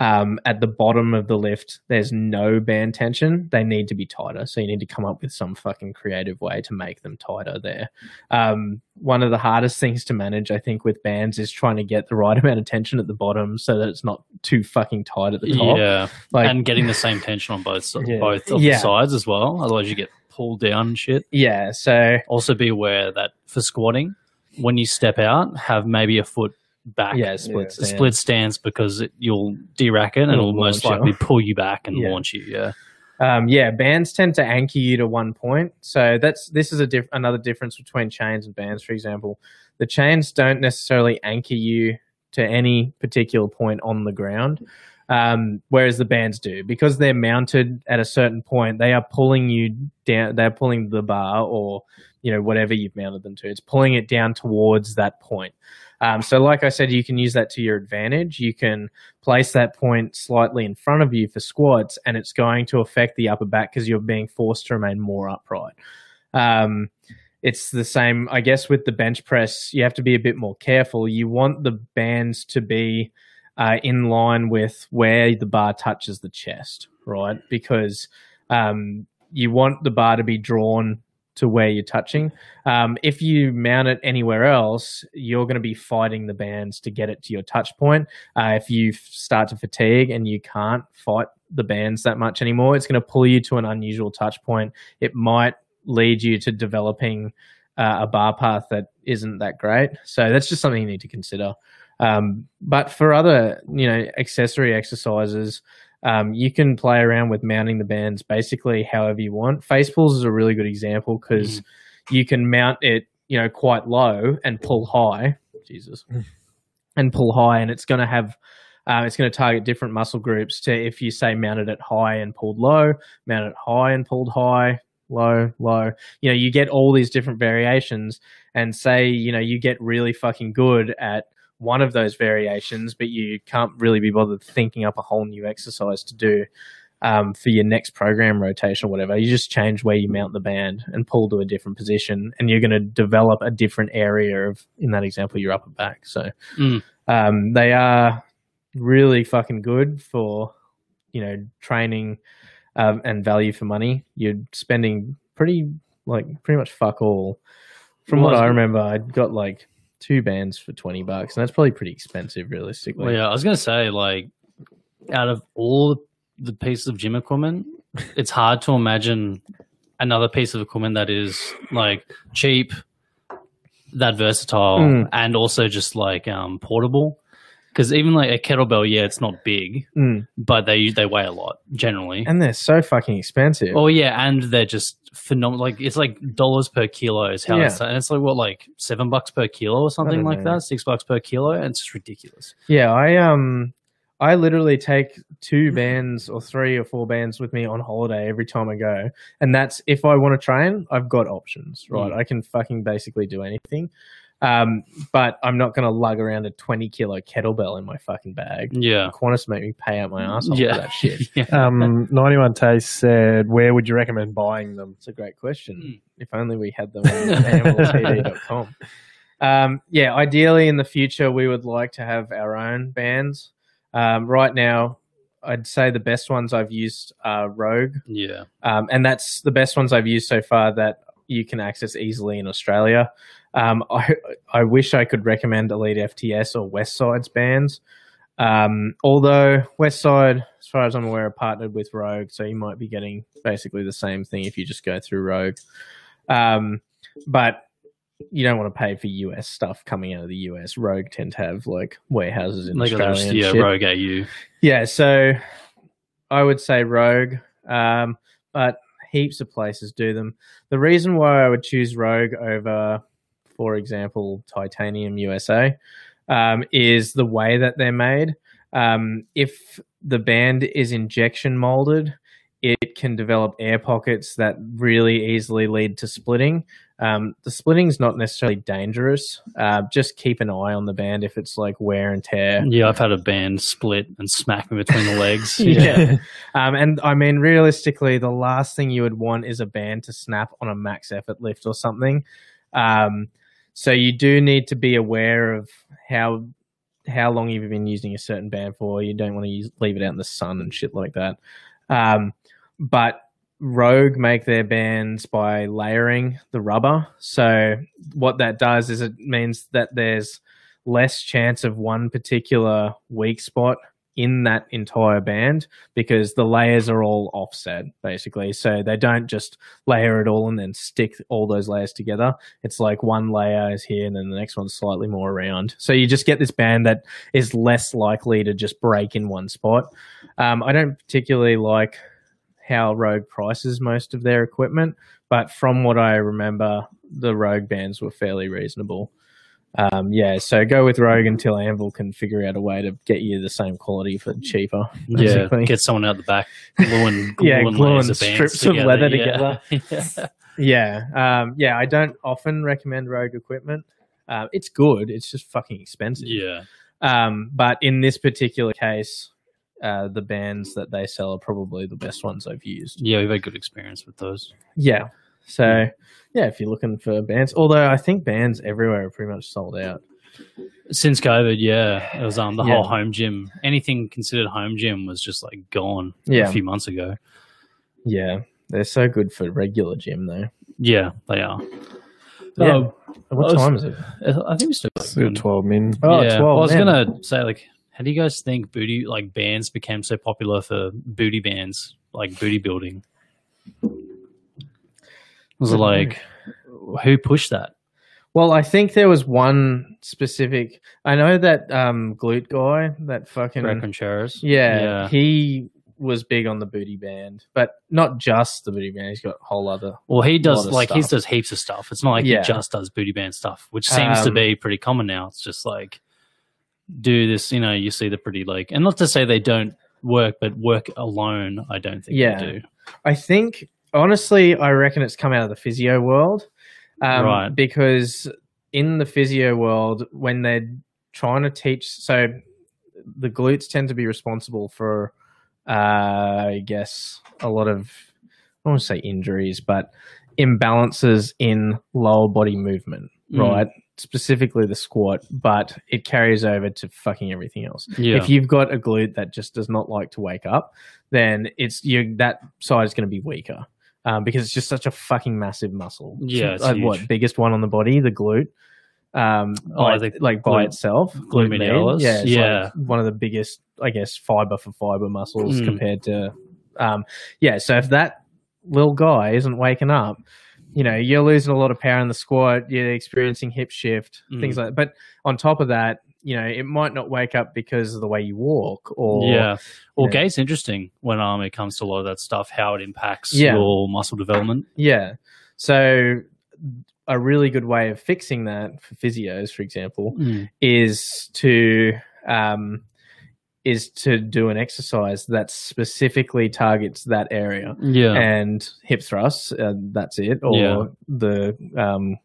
um, at the bottom of the lift, there's no band tension. They need to be tighter. So you need to come up with some fucking creative way to make them tighter there. Um, one of the hardest things to manage, I think, with bands is trying to get the right amount of tension at the bottom so that it's not too fucking tight at the top. Yeah, Like, and getting the same tension on both Yeah. both of Yeah. the sides as well. Otherwise, you get pulled down shit. yeah. So Also, be aware that for squatting, when you step out, have maybe a foot back. yeah, split Yeah. stand. split stance because it, you'll de-rack it and It'll it'll most launch you. likely pull you back and Yeah. launch you. Yeah. Um, yeah, bands tend to anchor you to one point. So that's this is a diff- another difference between chains and bands. For example, the chains don't necessarily anchor you to any particular point on the ground, um, whereas the bands do because they're mounted at a certain point. They are pulling you down. They're pulling the bar or you know whatever you've mounted them to. It's pulling it down towards that point. Um, so, like I said, you can use that to your advantage. You can place that point slightly in front of you for squats, and it's going to affect the upper back because you're being forced to remain more upright. Um, it's the same, I guess, with the bench press. You have to be a bit more careful. You want the bands to be uh, in line with where the bar touches the chest, right? Because um, you want the bar to be drawn to where you're touching. Um, if you mount it anywhere else, you're going to be fighting the bands to get it to your touch point. Uh, if you f- start to fatigue and you can't fight the bands that much anymore, it's going to pull you to an unusual touch point. It might lead you to developing uh, a bar path that isn't that great. So that's just something you need to consider. Um, but for other, you know, accessory exercises, um, you can play around with mounting the bands basically however you want. Face pulls is a really good example because you can mount it, you know, quite low and pull high. Jesus, and pull high, and it's going to have. Uh, it's going to target different muscle groups to if you say mounted it at high and pulled low, mounted it high and pulled high, low, low. You know, you get all these different variations, and say you know you get really fucking good at one of those variations, but you can't really be bothered thinking up a whole new exercise to do um, for your next program rotation or whatever. You just change where you mount the band and pull to a different position, and you're going to develop a different area of, in that example, your upper back. So Mm. um, they are really fucking good for you know training um, and value for money. You're spending pretty like pretty much fuck all. From what I remember, I got like two bands for twenty bucks, and that's probably pretty expensive, realistically. Well, yeah, I was gonna say like, out of all the pieces of gym equipment, it's hard to imagine another piece of equipment that is like cheap, that versatile, Mm. and also just like um, portable. Because even like a kettlebell, yeah, it's not big, Mm. but they they weigh a lot generally. And they're so fucking expensive. Oh yeah, and they're just phenomenal. Like it's like dollars per kilo is how Yeah. it's, and it's like what like seven bucks per kilo or something like know. that, six bucks per kilo, and it's just ridiculous. Yeah, I um I literally take two bands or three or four bands with me on holiday every time I go. And that's if I want to train, I've got options, right? Mm. I can fucking basically do anything. Um, but I'm not going to lug around a 20 kilo kettlebell in my fucking bag. Yeah. Qantas make me pay out my asshole Yeah. for that shit. yeah. Um, 91 Taste said, where would you recommend buying them? It's a great question. Hmm. If only we had them on. Um, yeah, ideally in the future, we would like to have our own bands. Um, right now, I'd say the best ones I've used are Rogue, Yeah. um, and that's the best ones I've used so far that you can access easily in Australia. Um, I I wish I could recommend Elite FTS or Westside's bands. Um, although Westside, as far as I'm aware, are partnered with Rogue, so you might be getting basically the same thing if you just go through Rogue. Um, but you don't want to pay for US stuff coming out of the US. Rogue tend to have like warehouses in Like Australia. and yeah, shit. Rogue AU. Yeah, so I would say Rogue, um, but heaps of places do them. The reason why I would choose Rogue over, for example, Titanium USA, um, is the way that they're made. Um, if the band is injection molded, it can develop air pockets that really easily lead to splitting. Um, the splitting is not necessarily dangerous. Uh, just keep an eye on the band if it's like wear and tear. Yeah, I've had a band split and smack me between the legs. Yeah. Um, and I mean, realistically, the last thing you would want is a band to snap on a max effort lift or something. Um, so you do need to be aware of how how long you've been using a certain band for. You don't want to use, leave it out in the sun and shit like that. Um, but Rogue make their bands by layering the rubber. So what that does is it means that there's less chance of one particular weak spot in that entire band because the layers are all offset basically. So they don't just layer it all and then stick all those layers together. It's like one layer is here and then the next one's slightly more around. So you just get this band that is less likely to just break in one spot. Um, i don't particularly like how rogue prices most of their equipment but from what i remember the rogue bands were fairly reasonable um, yeah, so go with Rogue until Anvil can figure out a way to get you the same quality for cheaper. Yeah, get someone out the back gluing, Yeah, gluing gluing layers of bands strips of leather Yeah. yeah. Yeah, um, yeah. I don't often recommend Rogue equipment. Uh, it's good. It's just fucking expensive. yeah. Um, but in this particular case, uh, the bands that they sell are probably the best ones I've used. Yeah, we've had good experience with those. Yeah. So yeah, if you're looking for bands, although I think bands everywhere are pretty much sold out. Since COVID, yeah, it was um the Yeah. whole home gym. Anything considered home gym was just like gone Yeah. a few months ago. Yeah, they're so good for regular gym though. Yeah, they are. Yeah. Oh, What was- time is it? I think we still got Still 12 min. Oh, yeah. 12, Well, I was man. gonna say like, how do you guys think booty like bands became so popular for booty bands, like booty building? Was like who pushed that? Well, I think there was one specific. I know that um, glute guy, that fucking Greg Contreras? yeah, Yeah. he was big on the booty band, but not just the booty band. He's got a whole other. Well, he does like he does heaps of stuff. It's not like Yeah. he just does booty band stuff, which seems to Um, be pretty common now. It's just like do this, you know, you see the pretty like, and not to say they don't work, but work alone, I don't think Yeah. they do. I think honestly, I reckon it's come out of the physio world, um, Right. Because in the physio world, when they're trying to teach, so the glutes tend to be responsible for, uh, I guess, a lot of I don't want to say injuries, but imbalances in lower body movement, Mm. right? Specifically the squat, but it carries over to fucking everything else. Yeah, If you've got a glute that just does not like to wake up, then it's you that side is going to be weaker um, because it's just such a fucking massive muscle. Yeah, it's Uh, what biggest one on the body, the glute. Um, Oh, by, the like by glute- itself, glute medialis? yeah, Yeah. like one of the biggest, I guess, fiber for fiber muscles Mm. compared to, um, yeah. So if that little guy isn't waking up, you know, you're losing a lot of power in the squat. You're experiencing hip shift, Mm. things like. that. But on top of that, you know, it might not wake up because of the way you walk, or yeah. Well, Yeah. gait's interesting when um it comes to a lot of that stuff, how it impacts Yeah. your muscle development. Yeah. So a really good way of fixing that for physios, for example, is to um, is to do an exercise that specifically targets that area Yeah, and hip thrusts. Uh, that's it, or Yeah. the um,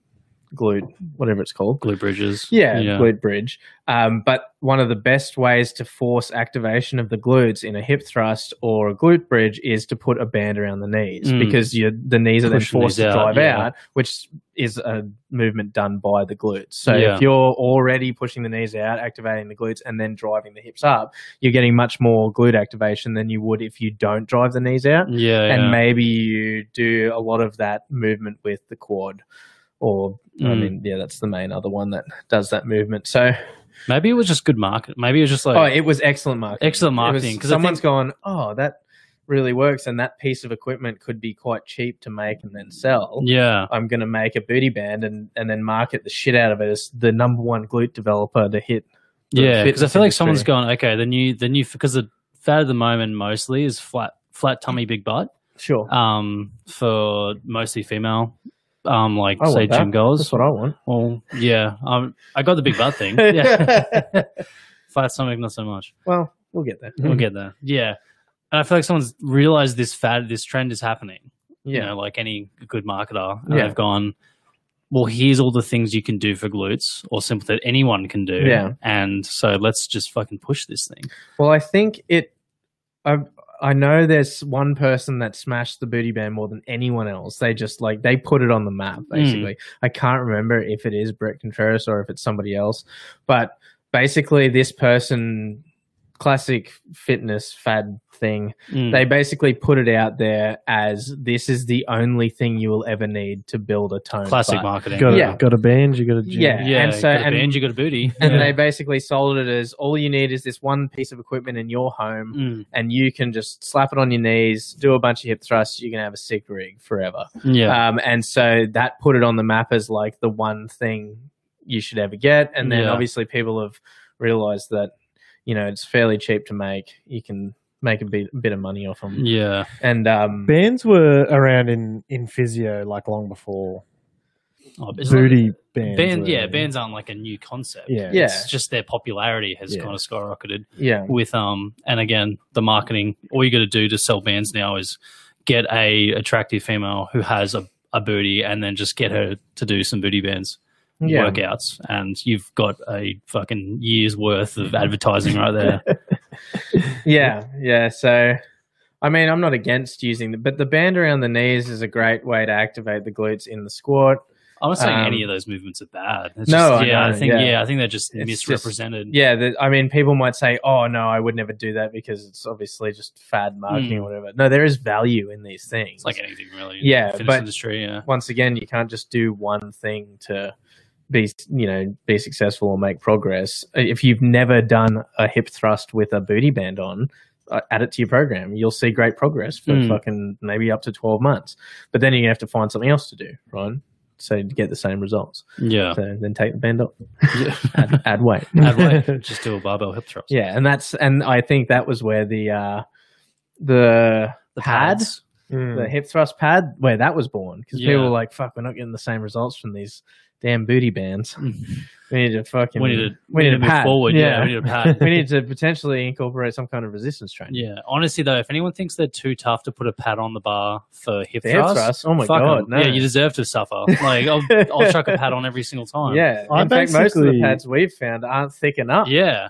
glute, whatever it's called. Glute bridges. Yeah, Yeah. glute bridge. Um, but one of the best ways to force activation of the glutes in a hip thrust or a glute bridge is to put a band around the knees Mm. because you, the knees are then forced to out, drive yeah. out, which is a movement done by the glutes. So Yeah. if you're already pushing the knees out, activating the glutes, and then driving the hips up, you're getting much more glute activation than you would if you don't drive the knees out Yeah. and yeah. maybe you do a lot of that movement with the quad or i Mm. mean yeah that's the main other one that does that movement so Maybe it was just good market. Maybe it was just like oh it was excellent marketing Excellent marketing, 'cause I someone's gone oh that really works and that piece of equipment could be quite cheap to make and then sell yeah. i'm going to make a booty band and and then market the shit out of it as the number one glute developer to hit Yeah, because I feel like industry. someone's gone. Okay, the new, the new, because the fad at the moment mostly is flat, flat tummy, big butt. sure Um, for mostly female, um, like I say want that. gym girls. that's what i want Well, yeah, um, I got the big butt thing. Yeah, flat stomach, not so much. well we'll get there We'll get there. Yeah, and I feel like someone's realized this fad, this trend is happening. You yeah know, like any good marketer, and Yeah. they've gone. Well, here's all the things you can do for glutes, or simple that anyone can do. Yeah. and so let's just fucking push this thing. Well, I think it. I I know there's one person that smashed the booty band more than anyone else. They just like they put it on the map. Hmm. Basically, I can't remember if it is Bret Contreras or if it's somebody else, but basically, this person, classic fitness fad thing. Mm. They basically put it out there as this is the only thing you will ever need to build a tone. classic butt. marketing. Got a, Yeah. got a band, you got a gym. Yeah. yeah. and so- got a and- band, you got a booty, And yeah. they basically sold it as all you need is this one piece of equipment in your home Mm. and you can just slap it on your knees, do a bunch of hip thrusts, you can have a sick rig forever. yeah, Um, and so that put it on the map as like the one thing you should ever get. And then Yeah. obviously people have realized that, you know, it's fairly cheap to make. You can make a bit, bit of money off them. yeah. And um, Bands were around in, in physio like long before Oh, it's not- booty bands. band, were- yeah, bands aren't like a new concept. Yeah. Yeah. it's just their popularity has Yeah. kind of skyrocketed yeah, with um, and again, the marketing. All you got to do to sell bands now is get a attractive female who has a, a booty, and then just get her to do some booty bands yeah. workouts, and you've got a fucking year's worth of advertising right there. yeah, yeah. So, I mean, I'm not against using the, but the band around the knees is a great way to activate the glutes in the squat. I'm not saying Um, any of those movements are bad. It's No, just, yeah, I, know, think yeah. yeah. I think they're just It's just- misrepresented. Yeah, the, I mean, people might say, "Oh no, I would never do that because it's obviously just fad marketing Mm. or whatever." No, there is value in these things. It's like anything really. Yeah, fitness but- industry. Yeah, once again, you can't just do one thing to be, you know, be successful or make progress. If you've never done a hip thrust with a booty band on, uh, add it to your program. You'll see great progress for Mm. fucking maybe up to twelve months. But then you're gonna have to find something else to do, right? So to get the same results. yeah. So then take the band off, yeah. add, add weight. Add weight. just do a barbell hip thrust. Yeah, and that's and I think that was where the uh the, The pad, pads. Mm. the hip thrust pad, where that was born because Yeah. people were like, "Fuck, we're not getting the same results from these damn booty bands. Mm. We need to fucking We need to we need to move pad. forward. Yeah, we need a pad. we need to potentially incorporate some kind of resistance training. Yeah, honestly though, if anyone thinks they're too tough to put a pad on the bar for hip The hip thrust, thrust, oh my god, no. yeah, you deserve to suffer. Like I'll, I'll chuck a pad on every single time. Yeah, I in fact, most of the pads we've found aren't thick enough. yeah,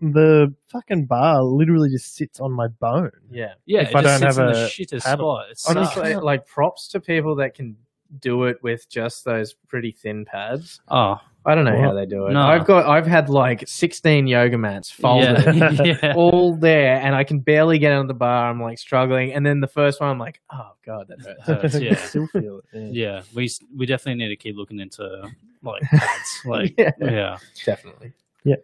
the fucking bar literally just sits on my bone. yeah. yeah. If it I just don't sits have in the a shittest pad- spot. It. Honestly, like props to people that can do it with just those pretty thin pads. oh I don't know how they do it. No. I've got I've had like 16 yoga mats folded yeah, yeah. all there and I can barely get on the bar. I'm like struggling. And then the first one I'm like, oh god, that hurts. Hurts, yeah. still feel it. Yeah. yeah, we we definitely need to keep looking into like pads. Like Yeah. yeah. Definitely. Yeah.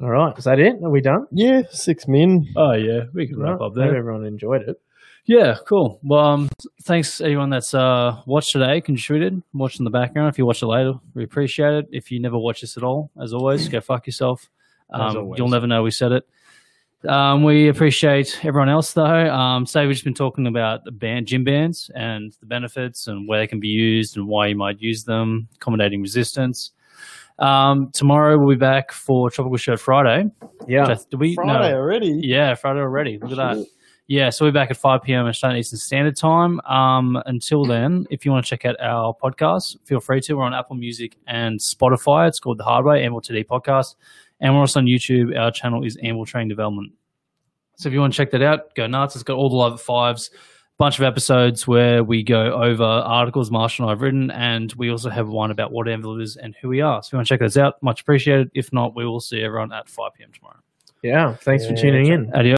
All right. Is that it? Are we done? Yeah, six min. Oh yeah, we can wrap Right. up Hope there. everyone enjoyed it. Yeah, cool. Well, um, thanks everyone that's uh, watched today, contributed, watched in the background. If you watch it later, we appreciate it. If you never watch this at all, as always, go fuck yourself. Um, you'll never know we said it. Um, we appreciate everyone else though. Um, say we've just been talking about the band, gym bands, and the benefits and where they can be used and why you might use them, accommodating resistance. Um, tomorrow we'll be back for Tropical Shirt Friday. Yeah. I- do we? Friday no. already. Yeah, Friday already. Look at that. Shit. yeah, so we're back at 5 p.m. Australian Eastern Standard Time. Um, until then, if you want to check out our podcast, feel free to. We're on Apple Music and Spotify. It's called The Hard Way, Anvil TD Podcast. And we're also on YouTube. Our channel is Anvil Training Development. So if you want to check that out, go nuts. It's got all the live at fives, bunch of episodes where we go over articles Marshall and I've written, and we also have one about what Anvil is and who we are. So if you want to check those out, much appreciated. If not, we will see everyone at 5 p.m. tomorrow. Yeah. Thanks for tuning in. Adios.